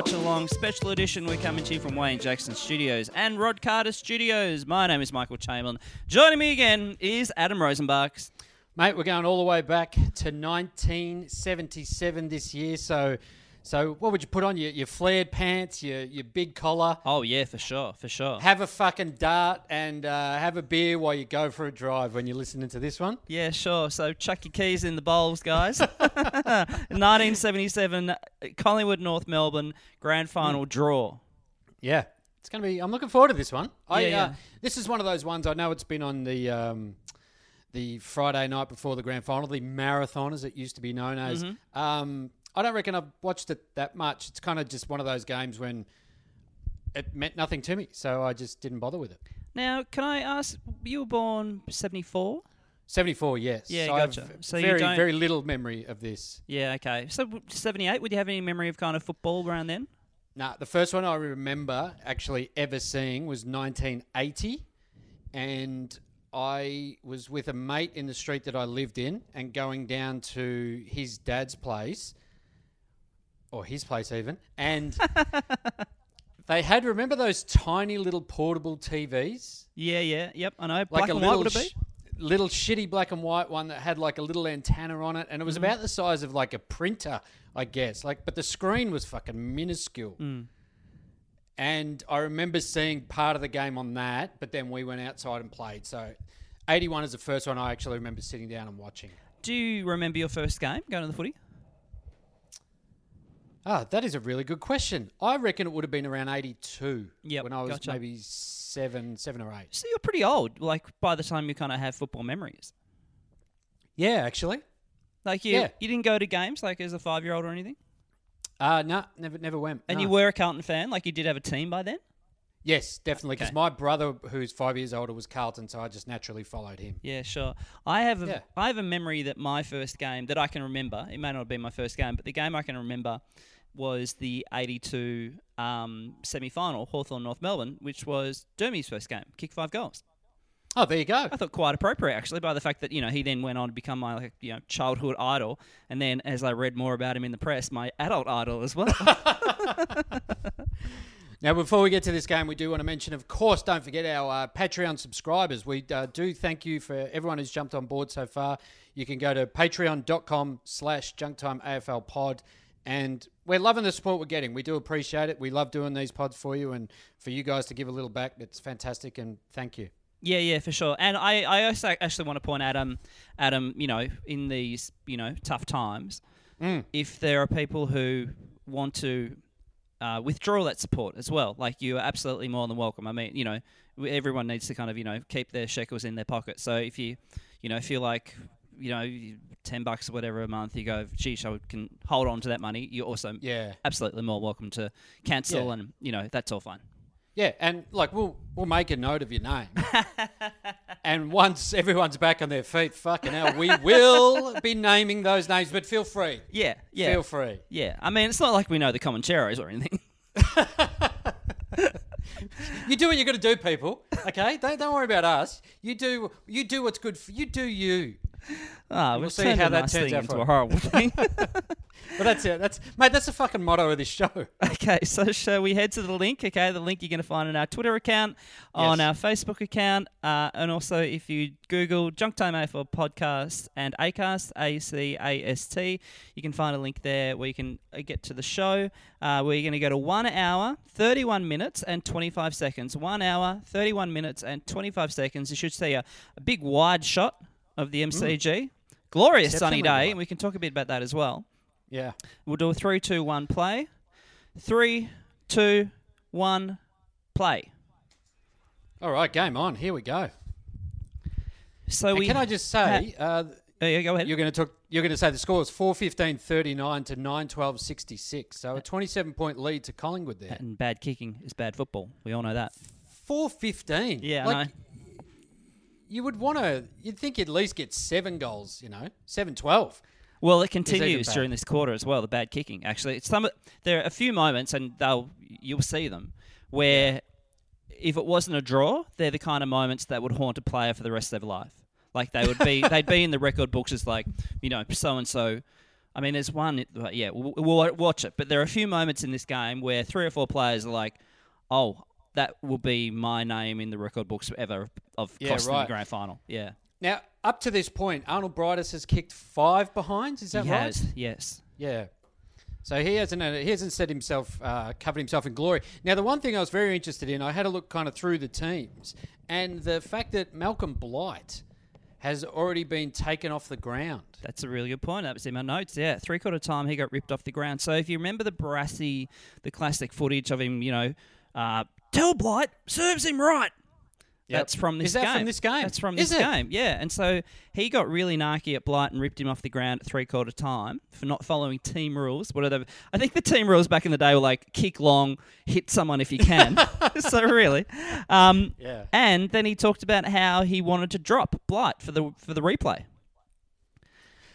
watch along special edition. We're coming to you from Wayne Jackson Studios and Rod Carter Studios. My name is Michael Chamberlain. Joining me again is Adam Rosenbach. Mate, we're going all the way back to 1977 this year. So, so what would you put on your, your flared pants, your your big collar? Oh yeah, for sure, for sure. Have a fucking dart and uh, have a beer while you go for a drive when you're listening to this one. Yeah, sure. So chuck your keys in the bowls, guys. 1977, Collingwood North Melbourne grand final draw. Yeah, it's going to be. I'm looking forward to this one. I, Yeah, uh, yeah. this is one of those ones. I know it's been on the um, the Friday night before the grand final, the marathon, as it used to be known as. Mm-hmm. Um, I don't reckon I've watched it that much. It's kind of just one of those games when it meant nothing to me, so I just didn't bother with it. Now, can I ask? You were born 74. 74, yes. Yeah, so I have gotcha. So you very, very little memory of this. Yeah, okay. So 78. Would you have any memory of kind of football around then? Nah, the first one I remember actually ever seeing was 1980, and I was with a mate in the street that I lived in, and going down to his dad's place, or his place even, and they had remember those tiny little portable TVs, Yeah, yeah, yep. I know. like Black a and white little would it be? sh- little shitty black and white one that had like a little antenna on it, and it Mm. was about the size of like a printer, I guess. Like, but the screen was fucking minuscule. Mm. And I remember seeing part of the game on that, but then we went outside and played. So, 81 is the first one I actually remember sitting down and watching. Do you remember your first game going to the footy? Ah, that is a really good question. I reckon it would have been around 82 Yep, when I was gotcha. maybe seven, seven or eight. So you're pretty old. Like by the time you kind of have football memories. Yeah, actually. Like you, Yeah. you didn't go to games like as a five year old or anything. Uh, no, never, never went. And no. you were a Carlton fan. Like you did have a team by then. Yes, definitely. Because Okay. my brother, who's five years older, was Carlton, so I just naturally followed him. Yeah, sure. I have a, Yeah. I have a memory that my first game that I can remember. It may not have been my first game, but the game I can remember was the '82 um, semi final, Hawthorn North Melbourne, which was Dermy's first game. Kick five goals. Oh, there you go. I thought quite appropriate actually, by the fact that you know he then went on to become my like you know childhood idol, and then as I read more about him in the press, my adult idol as well. Now, before we get to this game, we do want to mention, of course, don't forget our uh, Patreon subscribers. We uh, do thank you for everyone who's jumped on board so far. You can go to patreon.com slash junktimeafl pod. And we're loving the support we're getting. We do appreciate it. We love doing these pods for you and for you guys to give a little back. It's fantastic and thank you. Yeah, yeah, for sure. And I, I also actually want to point out, um, Adam, you know, in these, you know, tough times, if there are people who want to uh, withdraw that support as well, like you are absolutely more than welcome. I mean, you know, everyone needs to kind of, you know, keep their shekels in their pocket. So if you, you know, feel like, you know, ten bucks or whatever a month, you go, geez, I can hold on to that money. You're also Yeah. absolutely more welcome to cancel, Yeah. and you know, that's all fine. Yeah, and like we'll we'll make a note of your name. and once everyone's back on their feet, fucking hell, we will be naming those names, but feel free. Yeah, yeah. Feel free. Yeah, I mean, it's not like we know the Comancheros or anything. You do what you're got to do, people. Okay, don't don't worry about us. You do you do what's good for you. Do you. Ah, We'll see how that nice turns out into for a horrible thing. But that's it. That's mate. That's the fucking motto of this show. okay, so shall we head to the link? Okay, the link you're going to find on our Twitter account, on Yes. our Facebook account, uh, and also if you Google Junk Time AFL podcast and Acast, A C A S T, you can find a link there where you can uh, get to the show. Uh, where you're going to go to one hour, 31 minutes, and 25 seconds. One hour, 31 minutes, and 25 seconds. You should see a, a big wide shot of the MCG. Glorious sunny day, and we can talk a bit about that as well. Yeah. We'll do a three, two, one play. Three, two, one, play. All right, game on. Here we go. So And we can I just say, uh, Oh, yeah, go ahead. you're going to talk. You're going to say the score is 4-15-39 to 9-12-66. So a 27 point lead to Collingwood there. and bad kicking is bad football. We all know that. 4-15. Yeah, like. You would want to. You'd think you'd at least get seven goals. You know, 7-12. Well, it continues during this quarter as well. The bad kicking, actually, it's some. There are a few moments, and they'll you'll see them where, if it wasn't a draw, they're the kind of moments that would haunt a player for the rest of their life. Like they would be, they'd be in the record books as like, you know, so and so. I mean, there's one. Yeah, we'll, we'll watch it, but there are a few moments in this game where three or four players are like, "Oh, that will be my name in the record books ever of Yeah, costing right. the grand final." Yeah, Now, up to this point, Arnold Briedis has kicked five behinds. Is that he right? has. Yes. Yeah. So he hasn't uh, he hasn't set himself uh, covered himself in glory. Now the one thing I was very interested in, I had a look kind of through the teams, and the fact that Malcolm Blight has already been taken off the ground. That's a really good point. That was in my notes. Yeah, three quarter time he got ripped off the ground. So if you remember the Barassi, the classic footage of him, you know, uh, tell Blight serves him right. That's from this Is that game. from this game? That's from Is this it? game. Yeah, and so he got really narky at Blight and ripped him off the ground at three quarter time for not following team rules. What are they? I think the team rules back in the day were like kick long, hit someone if you can. so really, um, Yeah. And then he talked about how he wanted to drop Blight for the for the replay.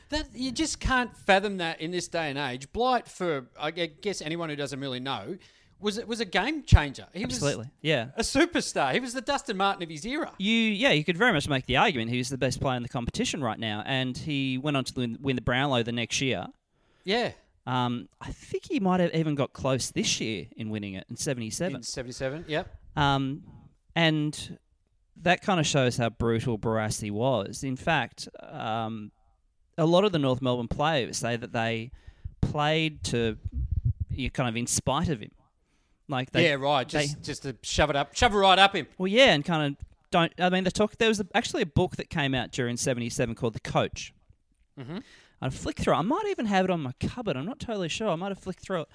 That you just can't fathom that in this day and age. Blight, for I guess anyone who doesn't really know, was was a game changer. He Absolutely, was yeah. a superstar. He was the Dustin Martin of his era. You, yeah, you could very much make the argument he was the best player in the competition right now, and he went on to win, win the Brownlow the next year. Yeah, Um, I think he might have even got close this year in winning it in '77. in '77. Yep. Um, and that kind of shows how brutal Barassi was. In fact, um, a lot of the North Melbourne players say that they played to, you know, kind of in spite of him. Like they, yeah, right. they- Just just to shove it up, shove it right up him. Well, yeah, and kind of don't. I mean, the talk. There was actually a book that came out during '77 called The Coach. Mm-hmm. I flicked through. it. I might even have it on my cupboard. I'm not totally sure. I might have flicked through it.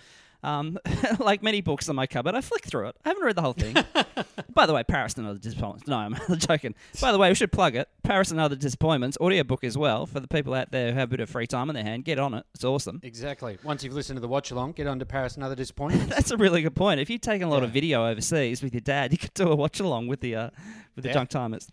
Um, like many books on my cupboard, I flicked through it. I haven't read the whole thing. By the way, Paris and Other Disappointments. No, I'm joking. By the way, we should plug it. Paris and Other Disappointments, audiobook as well, for the people out there who have a bit of free time on their hand. Get on it. It's awesome. Exactly. Once you've listened to the watch along, get on to Paris and other disappointments. That's a really good point. If you've taken a lot of video overseas with your dad, you could do a watch along with the uh, with the Yeah. junk timers.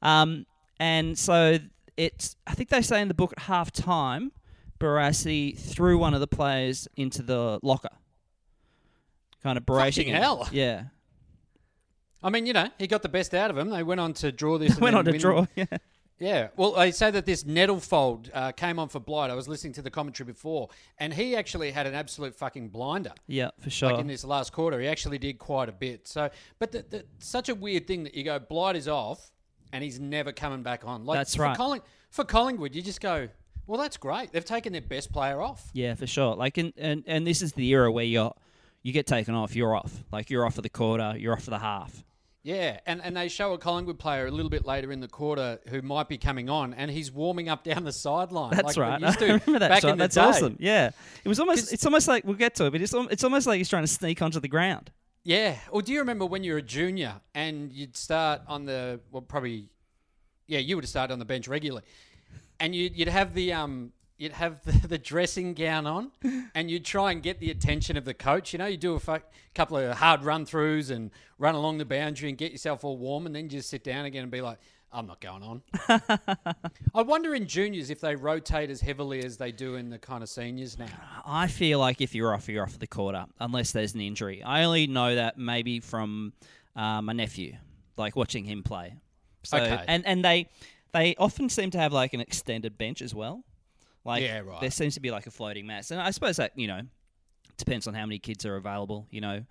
Um, and so it's I think they say in the book at half time, Barassi threw one of the players into the locker, kind of bracing. Fucking hell. Yeah, I mean, you know, he got the best out of him. They went on to draw this. went on to win- draw. Yeah, Yeah. Well, they say that this Nettlefold uh, came on for Blight. I was listening to the commentary before, and he actually had an absolute fucking blinder. yeah, for sure. Like in this last quarter, he actually did quite a bit. So, but the, the, such a weird thing that you go Blight is off, and he's never coming back on. Like That's for right. Colling, for Collingwood, you just go, well, that's great. They've taken their best player off. Yeah, for sure. Like, in, and and this is the era where you're you get taken off. You're off. Like you're off for the quarter. You're off for the half. Yeah, and, and they show a Collingwood player a little bit later in the quarter who might be coming on, and he's warming up down the sideline. That's like right. used to I remember that back shot. in the That's day. awesome. Yeah, it was almost. It's almost like we'll get to it, but it's it's almost like he's trying to sneak onto the ground. Yeah. Or do you remember when you were a junior and you'd start on the well, probably, yeah, you would have started on the bench regularly, and you'd you'd have the um. You'd have the, the dressing gown on, and you'd try and get the attention of the coach. You know, you do a fu- couple of hard run throughs and run along the boundary and get yourself all warm, and then just sit down again and be like, "I'm not going on." I wonder in juniors if they rotate as heavily as they do in the kind of seniors now. I feel like if you're off, you're off for the quarter, unless there's an injury. I only know that maybe from uh, my nephew, like watching him play. So, Okay. and and they they often seem to have like an extended bench as well. Like Yeah, right. there seems to be like a floating mass, and I suppose that you know depends on how many kids are available. You know,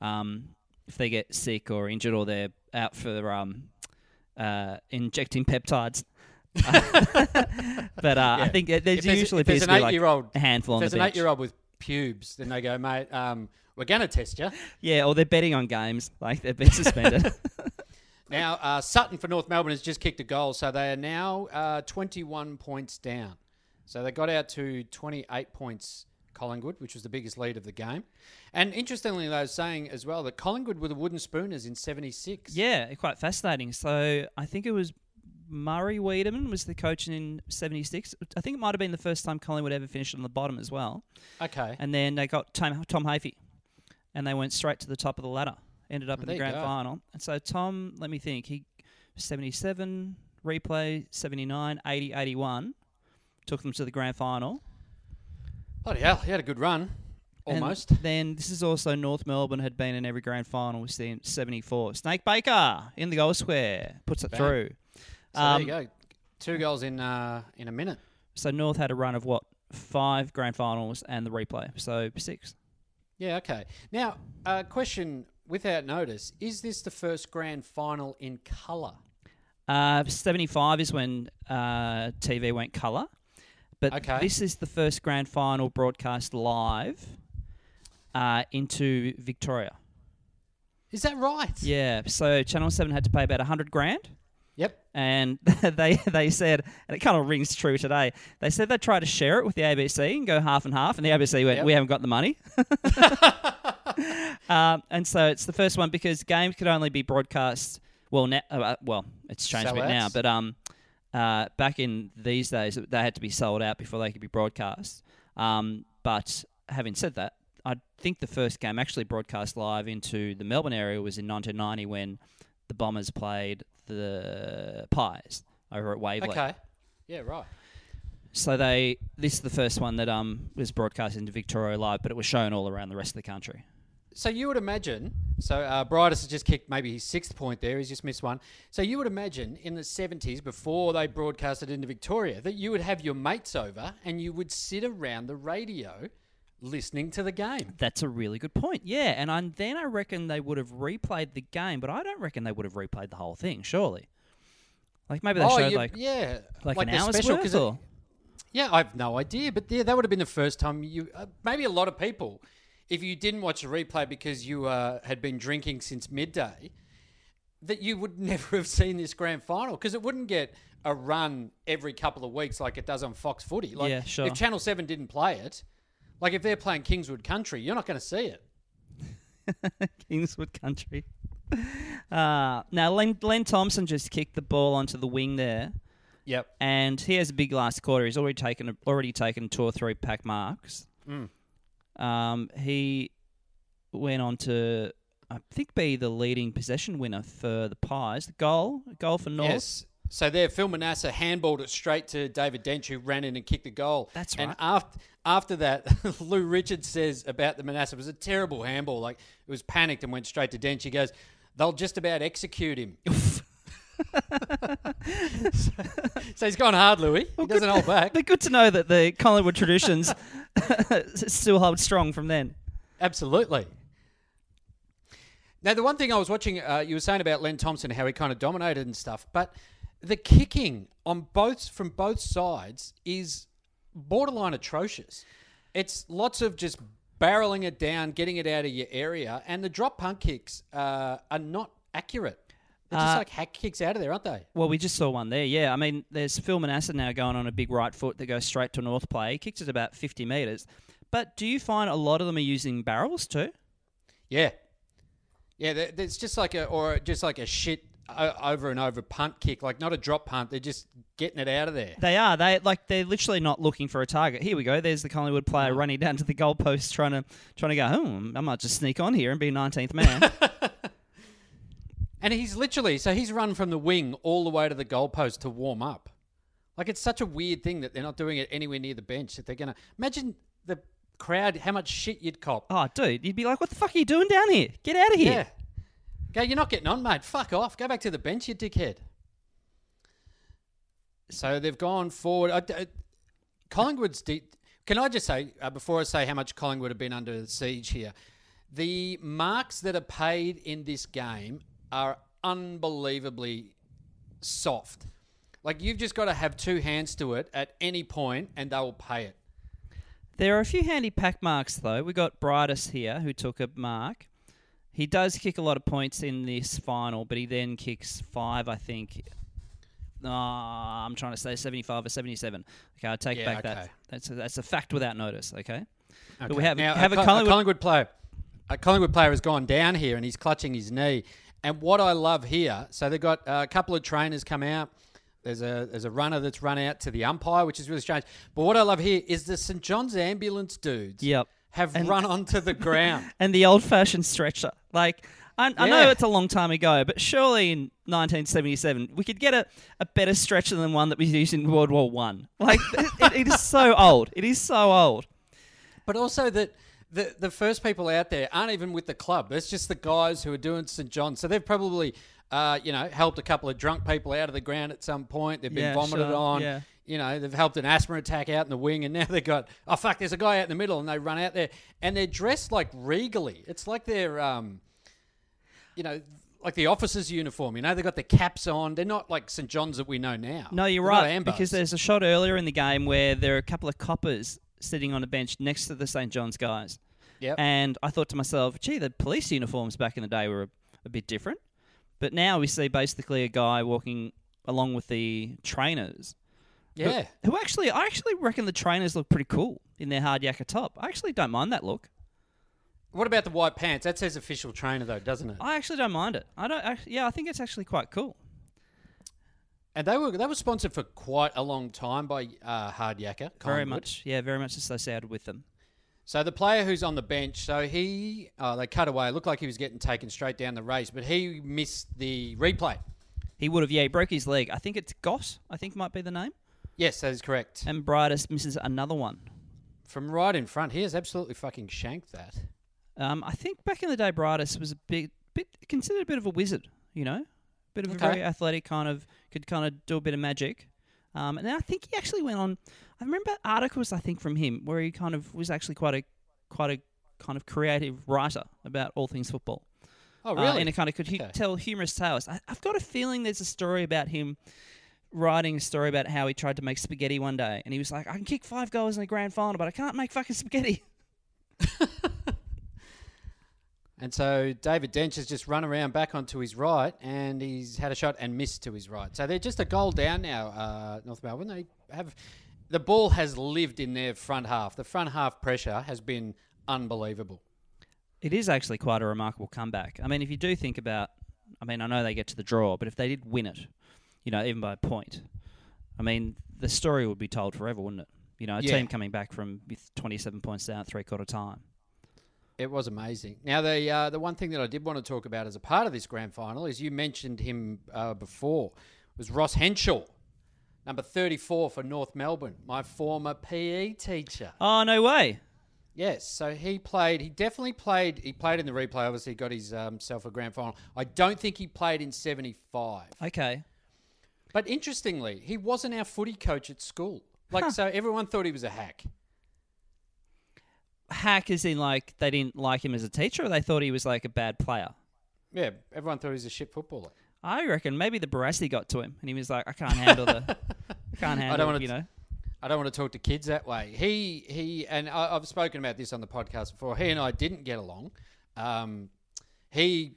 um, if they get sick or injured or they're out for um, uh, injecting peptides. but uh, I think there's there's- usually there's an be like eight-year-old- a handful If there's the an bench. eight-year-old with pubes, then they go, mate, um, we're going to test you. Yeah, or they're betting on games, like they've been suspended. Now, uh, Sutton for North Melbourne has just kicked a goal, so they are now uh, 21 points down. So they got out to 28 points Collingwood, which was the biggest lead of the game. And interestingly, they were saying as well that Collingwood were the wooden spooners in '76. Yeah, quite fascinating. So I think it was Murray Weideman was the coach in '76. I think it might have been the first time Collingwood ever finished on the bottom as well. Okay. And then they got Tom, Tom Hafey, and they went straight to the top of the ladder. Ended up in the grand final. And so Tom, let me think, he 77, replay 79, 80, 81, took them to the grand final. Bloody hell, he had a good run. And Almost. then this is also North Melbourne had been in every grand final. We've seen 74. Snake Baker in the goal square puts it through. So Um, there you go. Two goals in uh, in a minute. So North had a run of what five grand finals and the replay, so six. Yeah, okay. Now, uh, question without notice: Is this the first grand final in colour? Uh, Seventy-five is when uh, TV went colour, but Okay. this is the first grand final broadcast live uh, into Victoria. Is that right? Yeah, so Channel Seven had to pay about hundred grand. Yep. And they they said, and it kind of rings true today. They said they tried to share it with the ABC and go half and half, and the ABC went, Yep. "We haven't got the money." um, and so it's the first one because games could only be broadcast. Well, now, uh, well, it's changed a bit now, but um, uh, back in these days, they had to be sold out before they could be broadcast. Um, but having said that, I think the first game actually broadcast live into the Melbourne area was in 1990 when the Bombers played the Pies over at Waverley. Okay. Yeah, right. So they this is the first one that um was broadcast into Victoria live, but it was shown all around the rest of the country. So you would imagine. So uh, Briedis has just kicked maybe his sixth point there. He's just missed one. So you would imagine in the seventies, before they broadcasted into Victoria, that you would have your mates over and you would sit around the radio, listening to the game. That's a really good point. Yeah, and I, then I reckon they would have replayed the game, but I don't reckon they would have replayed the whole thing. Surely, like maybe they showed you- like Oh, yeah, like, an the hour's special, worth. 'cause it- Yeah, I've no idea, but yeah, that would have been the first time you. Uh, maybe a lot of people, if you didn't watch a replay because you uh, had been drinking since midday, that you would never have seen this grand final because it wouldn't get a run every couple of weeks like it does on Fox Footy. Like, Yeah, sure. If Channel Seven didn't play it, like if they're playing Kingswood Country, you're not going to see it. Kingswood Country. Uh, now, Len, Len Thompson just kicked the ball onto the wing there, Yep. and he has a big last quarter. He's already taken already taken two or three pack marks. Mm. Um, he went on to, I think, be the leading possession winner for the Pies. The goal, goal for North. Yes. So there, Phil Manassa handballed it straight to David Dench, who ran in and kicked the goal. That's right. And after after that, Lou Richards says about the Manassa it was a terrible handball. Like it was panicked and went straight to Dench. He goes, "They'll just about execute him." So, so he's gone hard, Louis. He doesn't hold back. But good to know that the Collingwood traditions still hold strong from then. Absolutely. Now, the one thing I was watching, uh, you were saying about Len Thompson, how he kind of dominated and stuff, but the kicking on both from both sides is borderline atrocious. It's lots of just barreling it down, getting it out of your area, and the drop punt kicks uh, are not accurate. They're just Uh, like hack kicks out of there, aren't they? Well, we just saw one there. Yeah, I mean, there's Phil Manassa now going on a big right foot that goes straight to North play. He kicks it about 50 metres. But do you find a lot of them are using barrels too? Yeah, yeah. It's just like a or just like a shit over and over punt kick, like not a drop punt. They're just getting it out of there. They are. They like they're literally not looking for a target. Here we go. There's the Collingwood player running down to the goalpost, trying to trying to go. Oh, I might just sneak on here and be 19th man. And he's literally so he's run from the wing all the way to the goalpost to warm up. Like it's such a weird thing that they're not doing it anywhere near the bench. That they're gonna imagine the crowd how much shit you'd cop. oh, dude, you'd be like, "What the fuck are you doing down here? Get out of here!" Yeah. Go, you're not getting on, mate. Fuck off. Go back to the bench, you dickhead. So they've gone forward. I, I, Collingwood's. De- Can I just say, uh, before I say how much Collingwood have been under siege here, the marks that are paid in this game are unbelievably soft. Like, you've just got to have two hands to it at any point and they will pay it. There are a few handy pack marks though. We got Briedis here who took a mark. He does kick a lot of points in this final, but he then kicks five, I think. Ah, I'm trying to say 75 or 77. Okay, I take Yeah, back that. okay. That's a, that's a fact without notice. Okay. But we have, Now, have a Col- Collingwood. Collingwood player. A Collingwood player has gone down here and he's clutching his knee. And what I love here, so they've got uh, a couple of trainers come out. There's a there's a runner that's run out to the umpire, which is really strange. But what I love here is the St John's ambulance dudes. Yep. Have And- run onto the ground. and the old-fashioned stretcher. Like I, I know it's a long time ago, but surely in 1977 we could get a, a better stretcher than one that was used in World War One. Like it, it is so old. It is so old. But also that the the first people out there aren't even with the club. It's just the guys who are doing St John's. So they've probably, uh, you know, helped a couple of drunk people out of the ground at some point. They've been Yeah, vomited sure, on. yeah. You know, they've helped an asthma attack out in the wing, and now they've got oh fuck, there's a guy out in the middle, and they run out there, and they're dressed like regally. It's like they're, um, you know. Like the officers' uniform, you know, they've got the caps on. They're not like St John's that we know now. No, you're They're right. Because there's a shot earlier in the game where there are a couple of coppers sitting on a bench next to the St John's guys. Yep. And I thought to myself, gee, the police uniforms back in the day were a, a bit different. But now we see basically a guy walking along with the trainers. who- yeah. Who, actually, I actually reckon the trainers look pretty cool in their hard yakka top. I actually don't mind that look. What about the white pants? That says official trainer though, doesn't it? I actually don't mind it. I don't. Actually, yeah, I think it's actually quite cool. And they were they were sponsored for quite a long time by uh, Hard Yakka. Very Collingwood. much, yeah, very much associated with them. So the player who's on the bench, so he uh, they cut away. It looked like he was getting taken straight down the race, but he missed the replay. He would have, yeah, he broke his leg. I think it's Goss. I think might be the name. Yes, that is correct. And Briedis misses another one. From right in front, he has absolutely fucking shanked that. Um, I think back in the day, Briedis was a bit, bit considered a bit of a wizard. You know, bit of a very athletic kind of could kind of do a bit of magic. Um, and then I think he actually went on. I remember articles I think from him where he kind of was actually quite a quite a kind of creative writer about all things football. Oh, Uh, really? and it kind of could Okay. tell humorous tales. I, I've got a feeling there's a story about him writing a story about how he tried to make spaghetti one day, and he was like, "I can kick five goals in a grand final, but I can't make fucking spaghetti." And so David Dench has just run around back onto his right, and he's had a shot and missed to his right. So they're just a goal down now, uh, North Melbourne. They have the ball has lived in their front half. The front half pressure has been unbelievable. It is actually quite a remarkable comeback. I mean, if you do think about, I mean, I know they get to the draw, but if they did win it, you know, even by a point, I mean, the story would be told forever, wouldn't it? You know, a Yeah. team coming back from with 27 points down at three quarter time. It was amazing. Now, the uh, the one thing that I did want to talk about as a part of this grand final is you mentioned him uh, before was Ross Henshaw, number thirty four for North Melbourne, my former PE teacher. Oh no way! Yes, so he played. He definitely played. He played in the replay. Obviously, got his um, self a grand final. I don't think he played in seventy five. Okay, But interestingly, he wasn't our footy coach at school. Like, so everyone thought he was a hack. Hack is in like they didn't like him as a teacher, or they thought he was like a bad player. Yeah, everyone thought he was a shit footballer. I reckon maybe the Barassi got to him, and he was like, "I can't handle the, I can't handle, I don't want to, you know." I don't want to talk to kids that way. He he and I, I've spoken about this on the podcast before. He and I didn't get along. Um, he,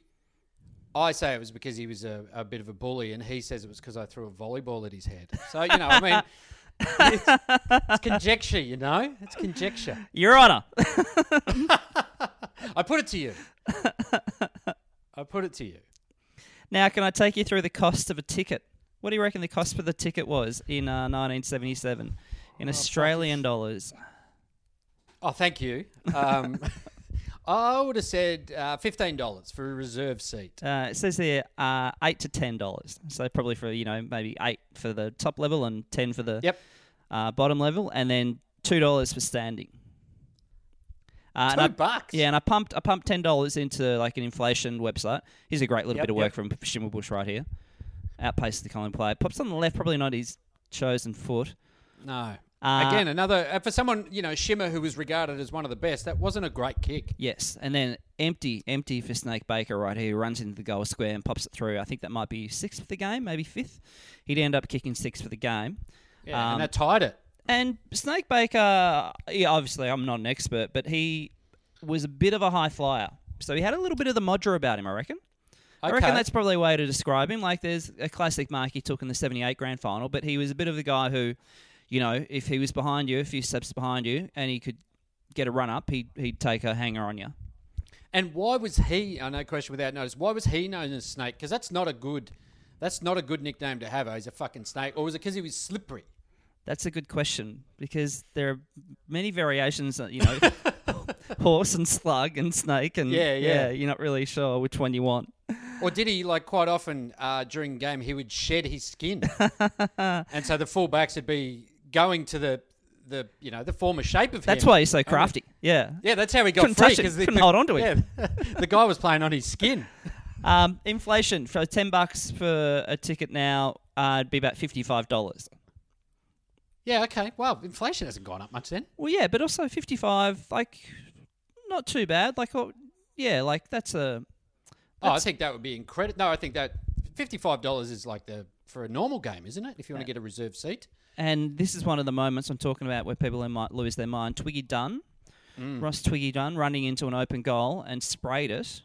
I say it was because he was a, a bit of a bully, and he says it was because I threw a volleyball at his head. So you know, I mean, it's, it's conjecture. You know, it's conjecture. Your Honour. I put it to you. I put it to you. now, can I take you through the cost of a ticket? What do you reckon the cost for the ticket was in uh, 1977 in Australian dollars? Oh, thank you. Um, I would have said uh, fifteen dollars for a reserve seat. Uh, it says here uh, eight to ten dollars. So probably for you know maybe eight for the top level and ten for the Yep. uh, bottom level, and then two dollars for standing. Uh, Two I- bucks? Yeah, and I pumped I pumped ten dollars into like an inflation website. Here's a great little Yep, bit of yep. work from Schimmelbusch right here. Outpaces the Colin player. Pops on the left, probably not his chosen foot. No. Uh, Again, another uh, for someone you know Shimmer who was regarded as one of the best. That wasn't a great kick. Yes, and then empty, empty for Snake Baker right here. Runs into the goal square and pops it through. I think that might be sixth for the game, maybe fifth. He'd end up kicking sixth for the game. Yeah, Um, and that tied it. And Snake Baker, yeah, obviously I'm not an expert, but he was a bit of a high flyer. So he had a little bit of the Modra about him, I reckon. I reckon that's probably a way to describe him. Like there's a classic mark he took in the 78 grand final, but he was a bit of the guy who, you know, if he was behind you, a few steps behind you, and he could get a run up, he'd he'd take a hanger on you. And why was he? I know question without notice. Why was he known as Snake? Because that's not a good. That's not a good nickname to have. Oh, he's a fucking snake. Or was it because he was slippery? That's a good question because there are many variations. uh, You know, horse and slug and snake and Yeah, yeah. You're not really sure which one you want. Or did he like quite often uh, during game he would shed his skin, and so the fullbacks would be going to the the you know the former shape of him. That's him. why he's so crafty. Yeah. Yeah, that's how he got Couldn't free touch it, the, couldn't hold on to it. Yeah, the guy was playing on his skin. Um, inflation for ten bucks for a ticket now, uh, it'd be about fifty-five dollars. Yeah, okay. Well, inflation hasn't gone up much then. Well, yeah, but also fifty-five, like, not too bad. Like, oh, yeah, like that's a Oh, I think that would be incredible. No, I think that fifty-five dollars is like the for a normal game, isn't it? If you want to get a reserve seat. And this is one of the moments I'm talking about where people might lose their mind. Twiggy Dunne, Ross Twiggy Dunne, running into an open goal and sprayed it.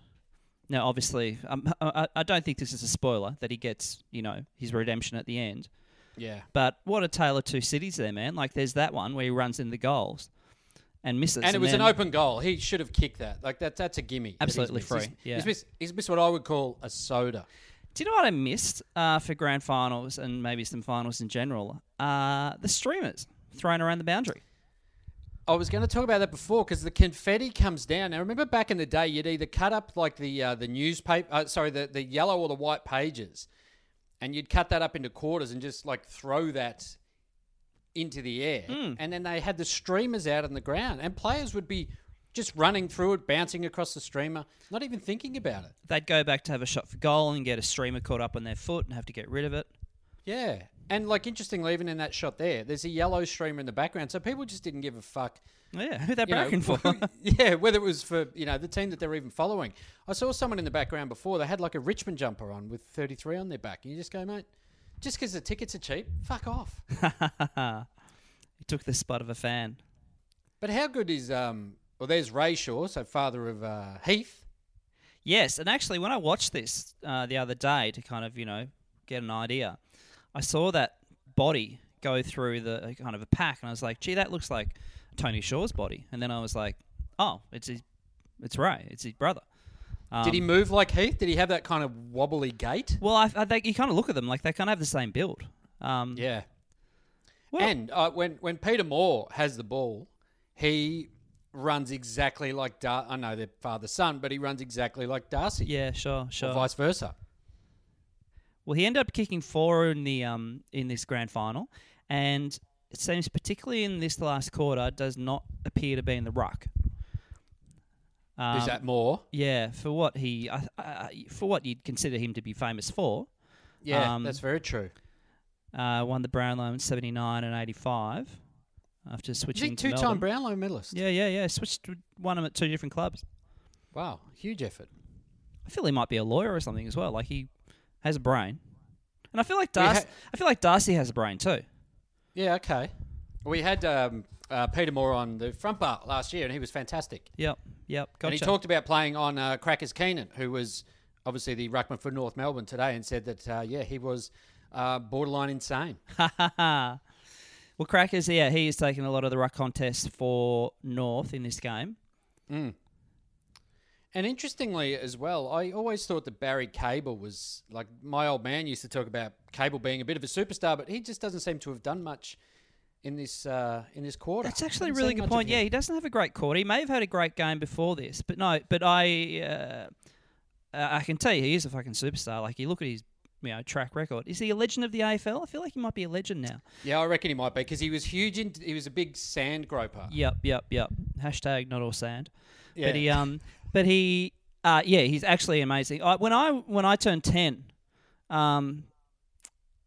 Now, obviously, um, I, I don't think this is a spoiler that he gets, you know, his redemption at the end. Yeah. But what a tale of two cities there, man. Like, there's that one where he runs in the goals and misses. And it was an open goal. He should have kicked that. Like that. That's a gimme. he's Absolutely missed. free, He's, yeah. he's missed. He's missed what I would call a soda. Do you know what I missed uh, for grand finals and maybe some finals in general? Uh, the streamers thrown around the boundary. I was going to talk about that before because the confetti comes down. Now, remember back in the day, you'd either cut up like the uh, the newspaper, uh, sorry, the, the yellow or the white pages, and you'd cut that up into quarters and just like throw that into the air. And then they had the streamers out on the ground, and players would be just running through it, bouncing across the streamer, not even thinking about it. They'd go back to have a shot for goal and get a streamer caught up on their foot and have to get rid of it. Yeah. And like interestingly, even in that shot there, there's a yellow streamer in the background, so people just didn't give a fuck. Yeah, who they you know, for? yeah, whether it was for you know the team that they're even following. I saw someone in the background before. They had like a Richmond jumper on with 33 on their back, and you just go, mate, just because the tickets are cheap, fuck off. he took the spot of a fan. but how good is um? Well, there's Ray Shaw, so father of uh, Heath. Yes, and actually, when I watched this uh, the other day to kind of you know get an idea, I saw that body go through the uh, kind of a pack, and I was like, "Gee, that looks like Tony Shaw's body." And then I was like, "Oh, it's his, it's Ray, it's his brother." Um, Did he move like Heath? Did he have that kind of wobbly gait? Well, I, I think you kind of look at them like they kind of have the same build. Um, Yeah. Well- and uh, when when Peter Moore has the ball, he runs exactly like Dar- I know they're father son, but he runs exactly like Darcy, yeah, sure, or sure. vice versa. Well, he ended up kicking four in the um in this grand final, and it seems particularly in this last quarter does not appear to be in the ruck. Um, Is that more? Yeah, for what he I, I, for what you'd consider him to be famous for, Yeah, um, that's very true. uh, won the Brownlow in '79 and '85 after Is switching he to two-time. Brownlow medalist? Yeah, yeah, yeah. Switched, won them at two different clubs. Wow, huge effort. I feel he might be a lawyer or something as well. Like he has a brain, and I feel like Darcy. ha- I feel like Darcy has a brain too. Yeah, okay. We had um, uh, Peter Moore on the front bar last year, and he was fantastic. Yep, yep. Gotcha. And he talked about playing on uh, Crackers Keenan, who was obviously the ruckman for North Melbourne today, and said that uh, yeah, he was uh, borderline insane. well, Crackers, yeah, he is taking a lot of the ruck contests for North in this game. And interestingly, as well, I always thought that Barry Cable was like my old man used to talk about Cable being a bit of a superstar, but he just doesn't seem to have done much in this uh, in this quarter. That's actually a really good point. Yeah, he doesn't have a great quarter. He may have had a great game before this, but no. But I, uh, I can tell you, he is a fucking superstar. Like you look at his, you know, track record. Is he a legend of the AFL? I feel like he might be a legend now. yeah, I reckon he might be because he was huge. In, he was a big sand groper. Yep, yep, yep. Hashtag not all sand. Yeah. But he, um, but he, uh, yeah, he's actually amazing. I, when I when I turned ten, um,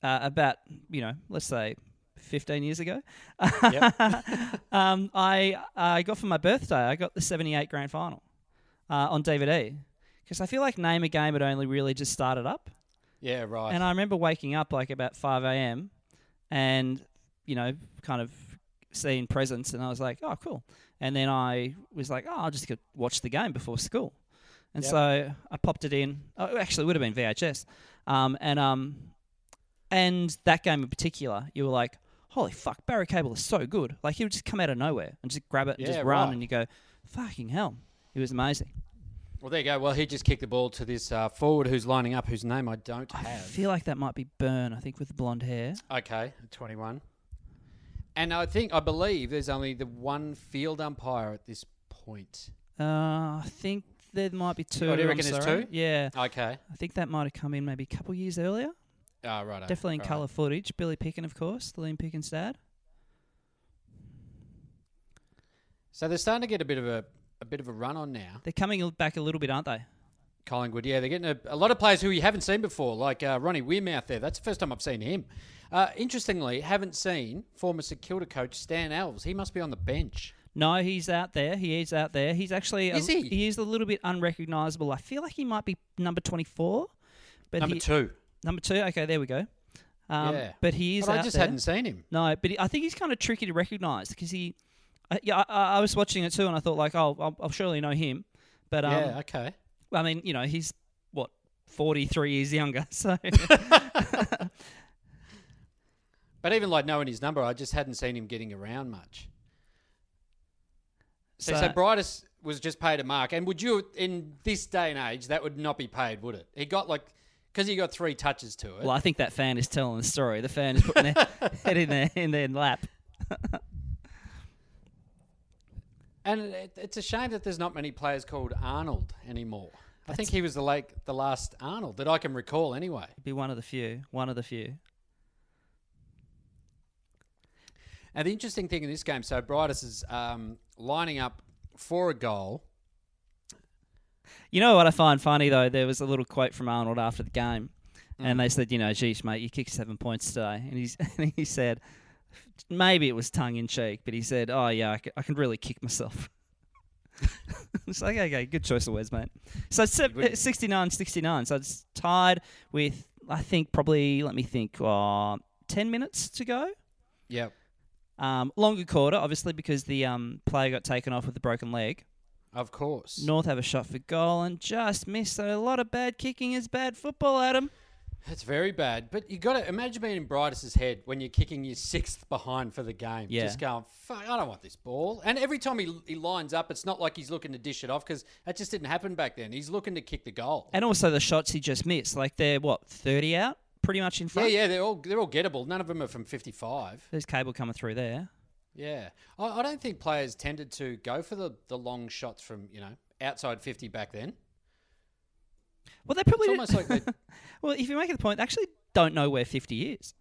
uh, about you know, let's say. 15 years ago, um, I I got for my birthday. I got the '78 Grand Final uh, on DVD because I feel like Name a Game had only really just started up, Yeah, right. and I remember waking up like about 5 a.m. and you know, kind of seeing presents, and I was like, oh, cool. And then I was like, oh, I'll just watch the game before school. And Yep. so I popped it in. Oh, actually, it would have been VHS. Um, and um, and that game in particular, you were like, holy fuck, Barry Cable is so good. Like he would just come out of nowhere and just grab it and Yeah, just run, right. and you go, fucking hell, It was amazing. Well, there you go. Well, he just kicked the ball to this uh, forward who's lining up, whose name I don't have. I have. feel like that might be Burn. I think with the blonde hair. Okay, 21. And I think, I believe there's only the one field umpire at this point. Uh, I think there might be two. Oh, do you I'm reckon there's sorry. two? Yeah, Okay. I think that might have come in maybe a couple years earlier. Oh, right. Definitely in colour footage. Billy Picken, of course, the Liam Picken's dad. So they're starting to get a bit of a, a bit of a run on now. They're coming back a little bit, aren't they? Collingwood, yeah, they're getting a, a lot of players who you haven't seen before, like uh, Ronnie Weirm out there. That's the first time I've seen him. Uh, interestingly, haven't seen former St Kilda coach Stan Alves. He must be on the bench. No, he's out there. He is out there. He's actually a, Is he? he is a little bit unrecognisable. I feel like he might be number twenty four. But Number he, two. Number two. Okay, there we go. Um, yeah. But he is But I just there. hadn't seen him. No, but he, I think he's kind of tricky to recognise because he. I yeah, I, I was watching it too, and I thought like, oh, I'll, I'll surely know him. But um, yeah, okay. I mean, you know, he's what forty three years younger, so But even like knowing his number, I just hadn't seen him getting around much. So, so So- Briedis was just paid a mark. And would you, in this day and age, that would not be paid, would it? He got like, because he got three touches to it. well, I think that fan is telling the story. The fan is putting their head in their in their lap. And it, it's a shame that there's not many players called Arnold anymore. I think he was the like the last Arnold that I can recall anyway. Be one of the few. One of the few. And the interesting thing in this game, so Briedis is um, lining up for a goal. You know what I find funny though? There was a little quote from Arnold after the game, and they said, you know, geez, mate, you kicked seven points today, and he's and he said, maybe it was tongue in cheek, but he said, oh yeah, I can, I can really kick myself. it's like okay, good choice of words, mate. So it's se- 69, 69. So it's tied with I think probably let me think, uh, ten minutes to go. Yep. Um, longer quarter, obviously, because the um, player got taken off with a broken leg. Of course. North have a shot for goal and just missed. So a lot of bad kicking is bad football, Adam. It's very bad. But you got to imagine being in Briedis's head when you're kicking your sixth behind for the game. Yeah. Just going, fuck, I don't want this ball. And every time he, he lines up, it's not like he's looking to dish it off because that just didn't happen back then. He's looking to kick the goal. And also the shots he just missed, like they're what thirty out, pretty much in front? yeah, yeah, they're all they're all gettable. None of them are from 55. There's cable coming through there. Yeah, I, I don't think players tended to go for the, the long shots from you know outside 50 back then. Well, they probably It's almost like they, well, if you make the point, they actually don't know where fifty is.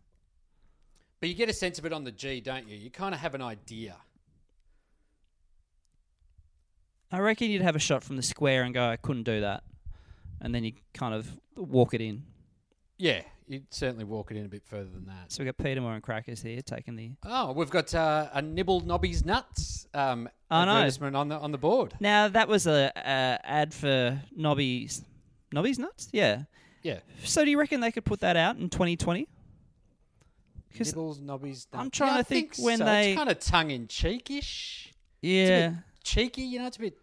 but you get a sense of it on the G, don't you? You kind of have an idea. I reckon you'd have a shot from the square and go, I couldn't do that, and then you kind of walk it in. Yeah, you'd certainly walk it in a bit further than that. So we've got Peter Moore and Crackers here taking the. Oh, we've got uh, a nibble nobby's nuts um, I know. advertisement on the on the board. Now that was a, a ad for Nobby's Nobby's nuts, yeah. Yeah, So do you reckon they could put that out in 2020? Because nibbles nobby's. I'm trying Yeah, to I think so. when It's they- kind of tongue in cheekish. yeah, cheeky. You know, it's a bit.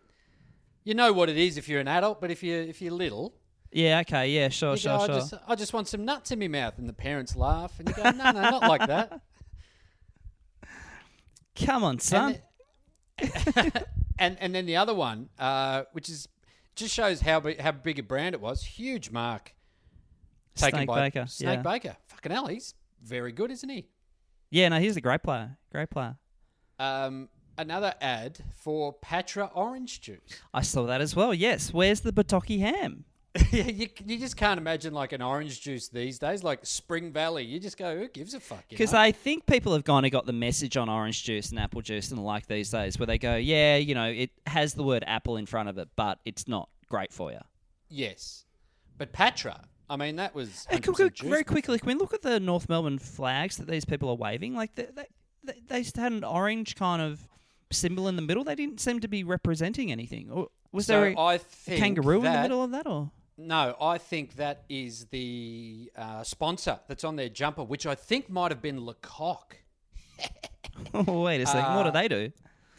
You know what it is if you're an adult, but if you if you're little, yeah, okay, yeah, sure, you sure, go, sure. I just I just want some nuts in my mouth, and the parents laugh, and you go, no, no, not like that. Come on, son. And, and and then the other one, uh, which is just shows how big, how big a brand it was. Huge mark. Taken Snake by Baker, Snake yeah. Baker. Fucking hell, he's very good, isn't he? Yeah, no, he's a great player. Great player. Um, another ad for Patra orange juice. I saw that as well. Yes. Where's the Bataki ham? yeah, you, you just can't imagine like an orange juice these days, like Spring Valley. You just go, who gives a fuck? Because? I think people have kind of got the message on orange juice and apple juice and the like these days, where they go, yeah, you know, it has the word apple in front of it, but it's not great for you. yes, but Patra. I mean, that was Hey, 100% quick, quick, juice. very quickly, can we look at the North Melbourne flags that these people are waving? Like they, they, they, had an orange kind of symbol in the middle. They didn't seem to be representing anything. Or was So there a, I a think kangaroo in the middle of that? Or No, I think that is the uh, sponsor that's on their jumper, which I think might have been Lecoq. wait a second, what do Uh, they do?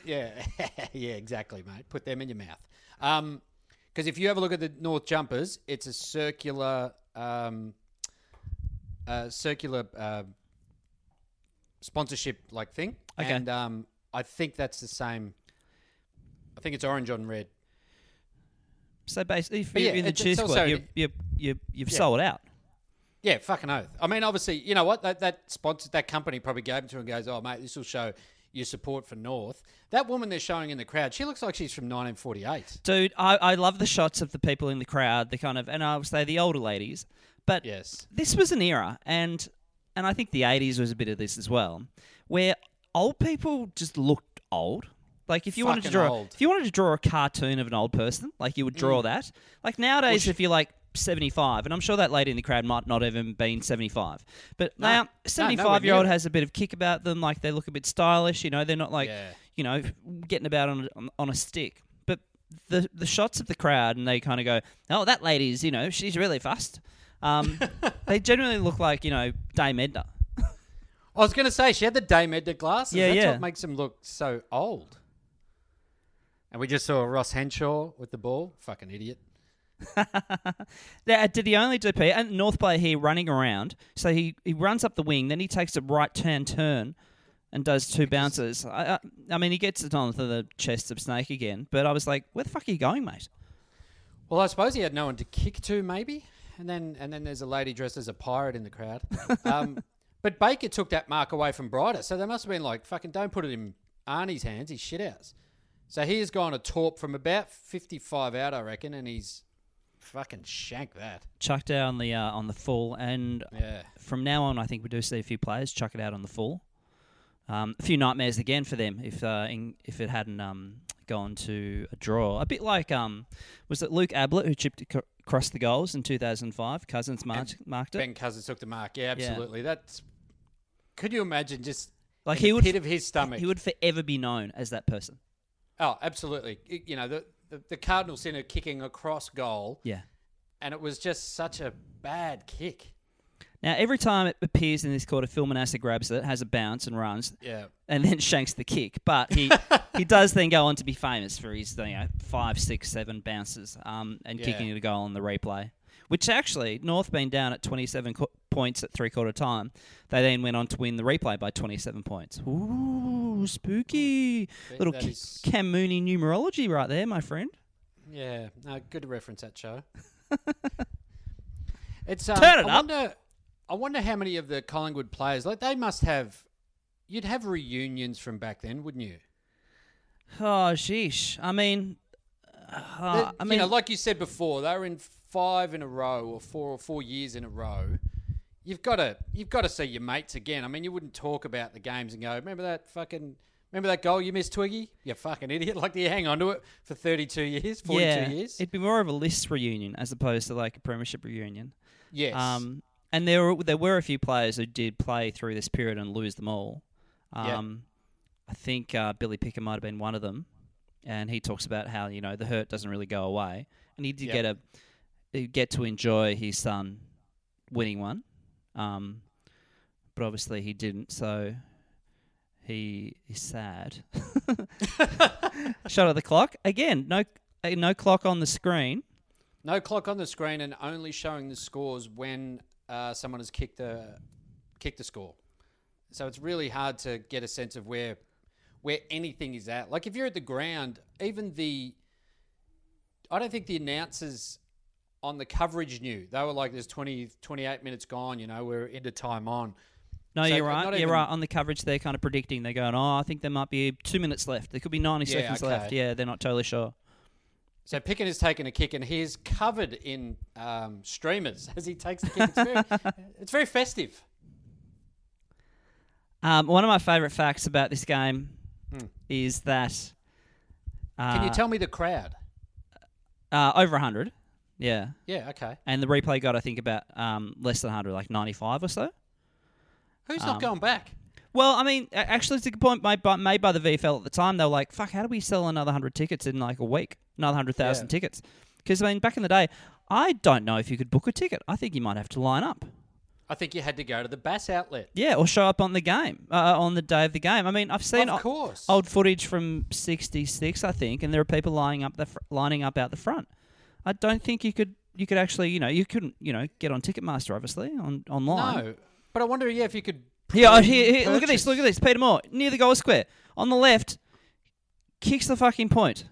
Yeah, yeah, exactly, mate. Put them in your mouth. Because if you have a look at the North jumpers, it's a circular, um, uh, circular uh, sponsorship like thing. Okay. And um, I think that's the same. I think it's orange on red. So basically, if But you're yeah, in the cheer squad, you you you you've Yeah. sold out. Yeah, fucking oath. I mean, obviously, you know what? That that sponsor, that company probably gave it to him and goes, "Oh, mate, this will show your support for North." That woman they're showing in the crowd, she looks like she's from 1948. Dude, I, I love the shots of the people in the crowd, the kind of, and I would say the older ladies. But Yes. this was an era, and and I think the '80s was a bit of this as well, where old people just looked old. Like if you wanted to draw, old. if you wanted to draw a cartoon of an old person, like you would draw that. Like nowadays, if you're like 75, and I'm sure that lady in the crowd might not even been 75, but No. now No, 75 nowhere year old has a bit of kick about them. Like they look a bit stylish. You know, they're not like Yeah. you know getting about on a, on a stick. But the the shots of the crowd, and they kind of go, "Oh, that lady's, you know, she's really fast." Um, they generally look like you know Dame Edna. I was going to say she had the Dame Edna glasses. Yeah, That's yeah. what makes them look so old. And we just saw Ross Henshaw with the ball. Fucking idiot. Did the only DP and North player here running around. So he, he runs up the wing, then he takes a right turn turn and does two bounces. I, I, I mean, he gets it onto the chest of Snake again. But I was like, where the fuck are you going, mate? Well, I suppose he had no one to kick to, maybe. And then and then there's a lady dressed as a pirate in the crowd. Um, but Baker took that mark away from Briedis, so they must have been like, fucking don't put it in Arnie's hands, he's shit house. So he has gone a torp from about 55 out, I reckon, and he's fucking shanked that. Chucked out on the uh, on the full, and Yeah. from now on, I think we do see a few players chuck it out on the full. Um, a few nightmares again for them if uh, in, if it hadn't um, gone to a draw. A bit like um, was it Luke Ablett who chipped ac- across the goals in 2005? Cousins marked, marked it. Ben Cousins took the mark. Yeah, Yeah. absolutely. That's. Could you imagine just Like he the would pit of his stomach? He would forever be known as that person. Oh, absolutely. You know the the, the Cardinal centre kicking across goal, Yeah. and it was just such a bad kick. Now every time it appears in this quarter, Phil Manassa grabs it, has a bounce and runs, Yeah. and then shanks the kick. But he he does then go on to be famous for his you know five, six, seven bounces, um, and Yeah. kicking it a goal on the replay. Which actually, North being down at 27 co- points at three quarter time, they then went on to win the replay by 27 points. Ooh, spooky! Little that is- Cam Mooney numerology right there, my friend. Yeah, no, good to reference that show. it's um, Turn it I up. Wonder, I wonder how many of the Collingwood players like they must have. You'd have reunions from back then, wouldn't you? Oh, sheesh. I mean, uh, I mean, you know, like you said before, they were in five in a row or four or four years in a row. You've got to you've got to see your mates again. I mean, you wouldn't talk about the games and go, "Remember that fucking." Remember that goal you missed, Twiggy? You fucking idiot! Like, do you hang on to it for thirty-two years, forty-two yeah, years? it'd be more of a list reunion as opposed to like a premiership reunion. yes. Um, and there were there were a few players who did play through this period and lose them all. Yeah. Um, I think uh, Billy Picken might have been one of them, and he talks about how you know the hurt doesn't really go away, and he did Yep. get a get to enjoy his son winning one, um, but obviously he didn't. So he is sad. Shot at the clock again. No, uh, no clock on the screen. No clock on the screen and only showing the scores when uh, someone has kicked the kicked the score. So it's really hard to get a sense of where where anything is at. Like if you're at the ground, even the I don't think the announcers on the coverage knew. They were like there's 20 28 minutes gone, you know, we're into time on. No, So, you're uh, right. You're even- right. On the coverage, they're kind of predicting. They're going, oh, I think there might be two minutes left. There could be 90 Yeah, seconds okay. left. Yeah, they're not totally sure. So Picken has taken a kick and he is covered in um, streamers as he takes the kick. It's very, it's very festive. Um, one of my favourite facts about this game is that. Uh, Hmm. Can you tell me the crowd? Uh, over 100. Yeah. Yeah, okay. And the replay got, I think, about um, less than 100, like 95 or so. Who's Um, not going back? Well, I mean, actually, it's a good point made by, made by the VFL at the time. They were like, fuck, how do we sell another 100 tickets in like a week? Another 100,000 Yeah. tickets? Because, I mean, back in the day, I don't know if you could book a ticket. I think you might have to line up. I think you had to go to the Bass outlet. Yeah, or show up on the game, uh, on the day of the game. I mean, I've seen Of course. old footage from '66, I think, and there are people lining up the fr- lining up out the front. I don't think you could you could actually, you know, you couldn't, you know, get on Ticketmaster, obviously, on online. No, but I wonder, yeah, if you could Here, oh, here, here, look at this. Look at this. Peter Moore near the goal square on the left, kicks the fucking point.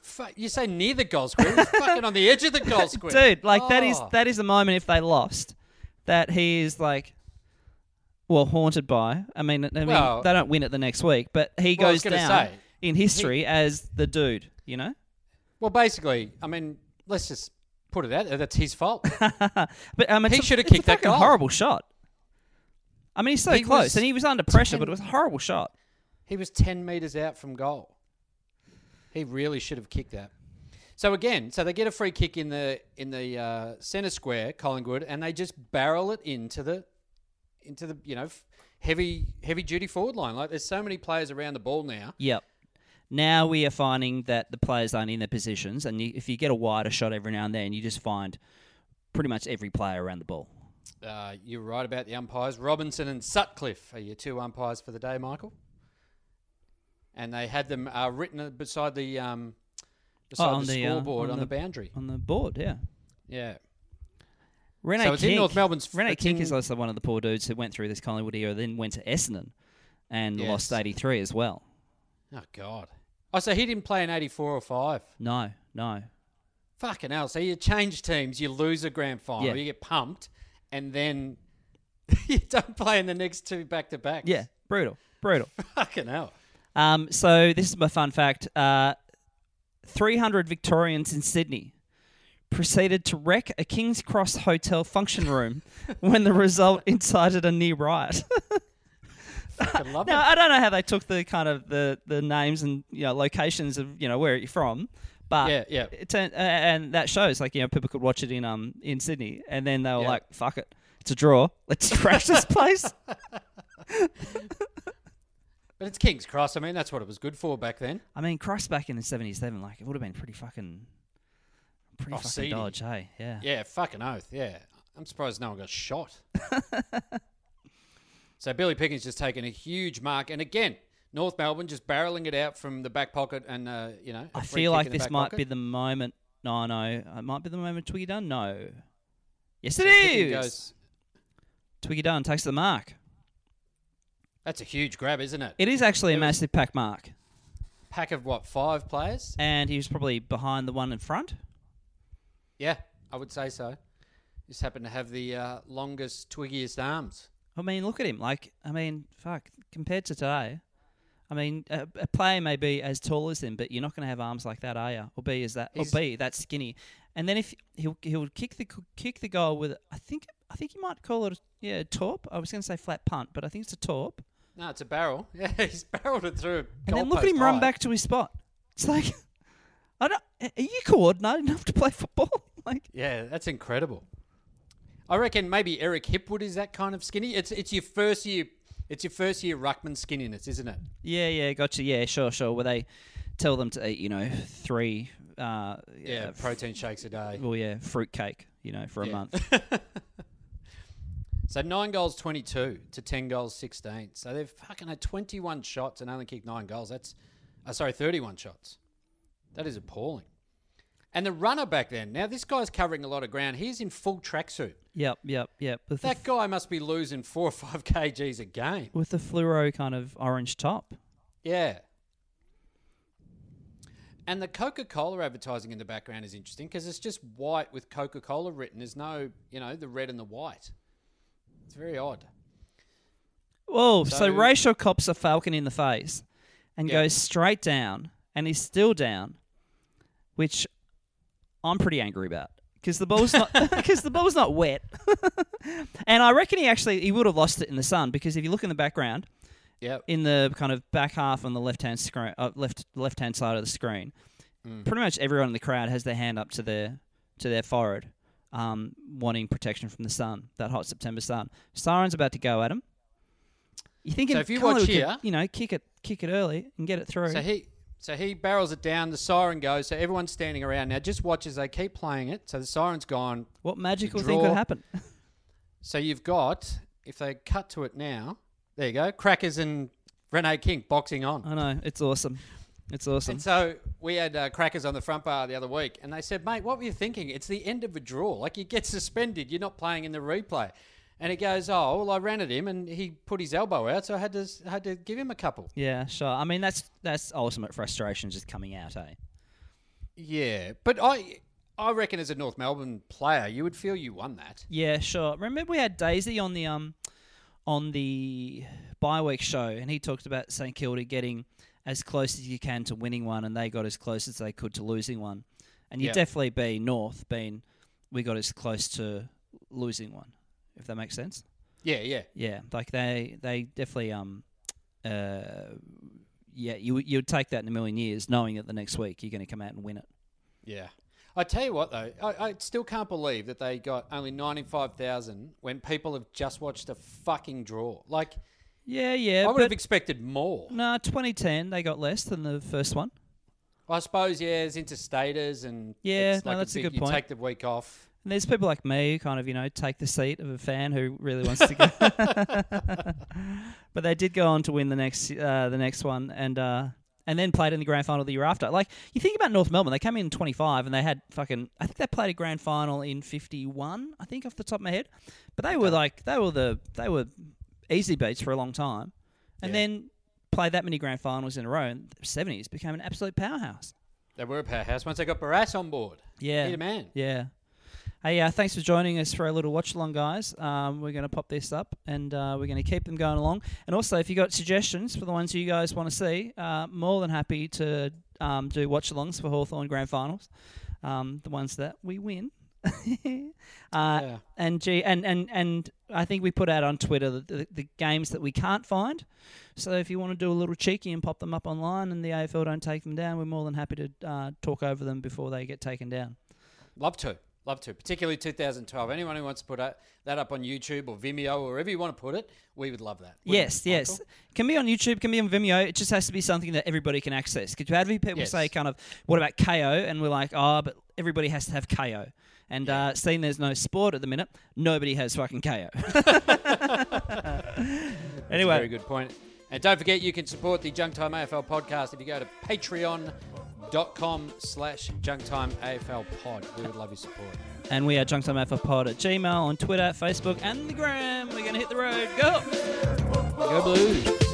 Fu- you say near the goal square? Fucking on the edge of the goal square, Dude, like that is Oh. that is a moment if they lost that he is like well haunted by. I mean, I mean Well- they don't win it the next week, but he Well, goes down say, in history as the dude. You know, Well, basically, I mean, let's just put it out there. That's his fault. but um, He should have kicked that goal. horrible shot. I mean, he's so He close, was and he was under pressure, 10 but it was a horrible shot. he was ten meters out from goal. He really should have kicked that. So again, so they get a free kick in the in the uh, center square, Collingwood, and they just barrel it into the into the you know f- heavy heavy duty forward line. Like there's so many players around the ball now. Yep. Now we are finding that the players aren't in their positions, and you, if you get a wider shot every now and then, you just find pretty much every player around the ball. Uh, you're right about the umpires. Robinson and Sutcliffe are your two umpires for the day, Michael. And they had them uh, written beside the um, beside Oh, the, the, uh, scoreboard on on, the- the, boundary. on the board. Yeah, Yeah. Rene So it's in North Melbourne's- Rene it's Kink in- is also one of the poor dudes who went through this Collingwood era, then went to Essendon and Yes. lost eighty three as well. Oh God. Oh, so he didn't play in '84 or five. No, no. Fucking hell. So you change teams, you lose a grand final, Yeah. you get pumped, and then you don't play in the next two back to back. Yeah, brutal, brutal. Fucking hell. Um, so this is my fun fact: uh, three hundred Victorians in Sydney proceeded to wreck a King's Cross hotel function room when the result incited a near riot. Fucking love Now it. I don't know how they took the kind of the, the names and you know locations of you know where you're from, but Yeah, yeah. it turned, uh, and that shows like you know people could watch it in um in Sydney, and then they were Yeah. like, "Fuck it, it's a draw. Let's crash this place." But it's King's Cross. I mean, that's what it was good for back then. I mean, Cross back in the '77, like it would have been pretty fucking, pretty Oh, fucking seedy. dodge, hey? Yeah. Yeah, fucking oath. Yeah. I'm surprised no one got shot. So Billy Picken's just taking a huge mark. And again, North Melbourne just barreling it out from the back pocket and, uh, you know. I feel like this might pocket. be the moment. No, no, it might be the moment Twiggy Dunne. No. Yes, it So is. goes- Twiggy Dunne takes the mark. that's a huge grab, isn't it? It is actually a It was- massive pack mark, Pack of what, five players? and he was probably behind the one in front. Yeah, I would say so. Just happened to have the uh, longest, twiggiest arms. I mean, look at him. Like, I mean, fuck. Compared to today, I mean, a, a player may be as tall as him, but you're not going to have arms like that, are you? Or be as that, or He's- be that skinny. And then if he'll he'll kick the kick the goal with, I think I think you might call it a, yeah a torp. I was going to say flat punt, but I think it's a torp. No, it's a barrel. Yeah, he's barreled it through. a And then look at him run back to his spot. It's like, I don't. Are you coordinated enough to play football? like, Yeah, that's incredible. I reckon maybe Eric Hipwood is that kind of skinny. It's it's your first year. It's your first year ruckman skinniness, isn't it? yeah, yeah, gotcha. Yeah, sure, sure. Where they tell them to eat, you know, three. Uh, Yeah, f- protein shakes a day. Well, yeah, fruit cake, you know, for a Yeah. month. So nine goals, twenty-two to ten goals, sixteen. So they've fucking had twenty-one shots and only kicked nine goals. That's, uh, sorry, thirty-one shots. That is appalling. And the runner back then. Now this guy's covering a lot of ground. He's in full tracksuit. Yep, yep, yep. With That guy must be losing four or five kgs a game. with the fluoro kind of orange top. Yeah. And the Coca Cola advertising in the background is interesting because it's just white with Coca Cola written. There's no, you know, the red and the white. It's very odd. Whoa! So, So- Rachel cops a falcon in the face and Yeah. goes straight down, and he's still down, which I'm pretty angry about because the ball's not because the ball's not wet, and I reckon he actually he would have lost it in the sun because if you look in the background, Yeah. in the kind of back half on the left hand screen, uh, left left hand side of the screen, pretty much everyone in the crowd has their hand up to their to their forehead, um, wanting protection from the sun, that hot September sun. Siren's about to go at him. You thinking So if you watch could, here- you know, kick it, kick it early and get it through. So he so he barrels it down, the siren goes, so everyone's standing around. Now just watch as they keep playing it. So the siren's gone. what magical thing could happen? So you've got, if they cut to it now, there you go, Crackers and Rene Kink boxing on. I know it's awesome. It's awesome. And so we had uh, crackers on the front bar the other week, and they said, "Mate, what were you thinking? It's the end of a draw. Like you get suspended. You're not playing in the replay." And he goes, "Oh, well, I ran at him, and he put his elbow out, so I had to had to give him a couple." Yeah, sure. I mean, that's that's ultimate frustration just coming out, eh? Yeah, but I I reckon as a North Melbourne player, you would feel you won that. Yeah, sure. Remember we had Daisy on the um on the bye week show, and he talked about St Kilda getting as close as you can to winning one, and they got as close as they could to losing one. And you Yeah. definitely be North, being we got as close to losing one, if that makes sense. Yeah, yeah. Yeah, like they they definitely um uh yeah you you would take that in a million years, knowing that the next week you're going to come out and win it. Yeah. I tell you what, though, I, I still can't believe that they got only 95,000 when people have just watched a fucking draw. Like, Yeah, yeah. I would have expected more. no, 2010 they got less than the first one. I suppose, yeah, it's interstaters and Yeah, it's no, like that's a big, good you take the week off. And there's people like me who kind of, you know, take the seat of a fan who really wants to go. but they did go on to win the next uh, the next one and uh, and then played in the grand final the year after. Like you think about North Melbourne, they came in 25 and they had fucking I think they played a grand final in 51, I think off the top of my head. But they were like they were the they were easy beats for a long time. And Yeah. then played that many grand finals in a row in the 70s became an absolute powerhouse. They were a powerhouse once they got Barassi on board. Yeah. Man. Yeah. Hey, uh, thanks for joining us for a little watch along, guys. Um, we're going to pop this up and uh, we're going to keep them going along. And also, if you got suggestions for the ones you guys want to see, uh, more than happy to um, do watch alongs for Hawthorn Grand Finals, um, the ones that we win. uh, Yeah. And gee, and, and, and I think we put out on Twitter the, the, the games that we can't find. So if you want to do a little cheeky and pop them up online and the AFL don't take them down, we're more than happy to uh, talk over them before they get taken down. Love to. Love to. Particularly 2012. Anyone who wants to put that up on YouTube or Vimeo or wherever you want to put it, we would love that. Wouldn't Yes, yes. Can be on YouTube, can be on Vimeo. It just has to be something that everybody can access. Because you have people Yes. say, kind of, what about Kayo? And we're like, oh, but everybody has to have Kayo. And uh, seeing there's no sport at the minute, nobody has fucking Kayo. anyway, Very good point. And don't forget, you can support the Junk Time AFL podcast if you go to patreon.com slash junktime AFL pod. We would love your support. and we are junktime.pod at Gmail, on Twitter, Facebook, and the gram. We're going to hit the road. Go! Go Blues.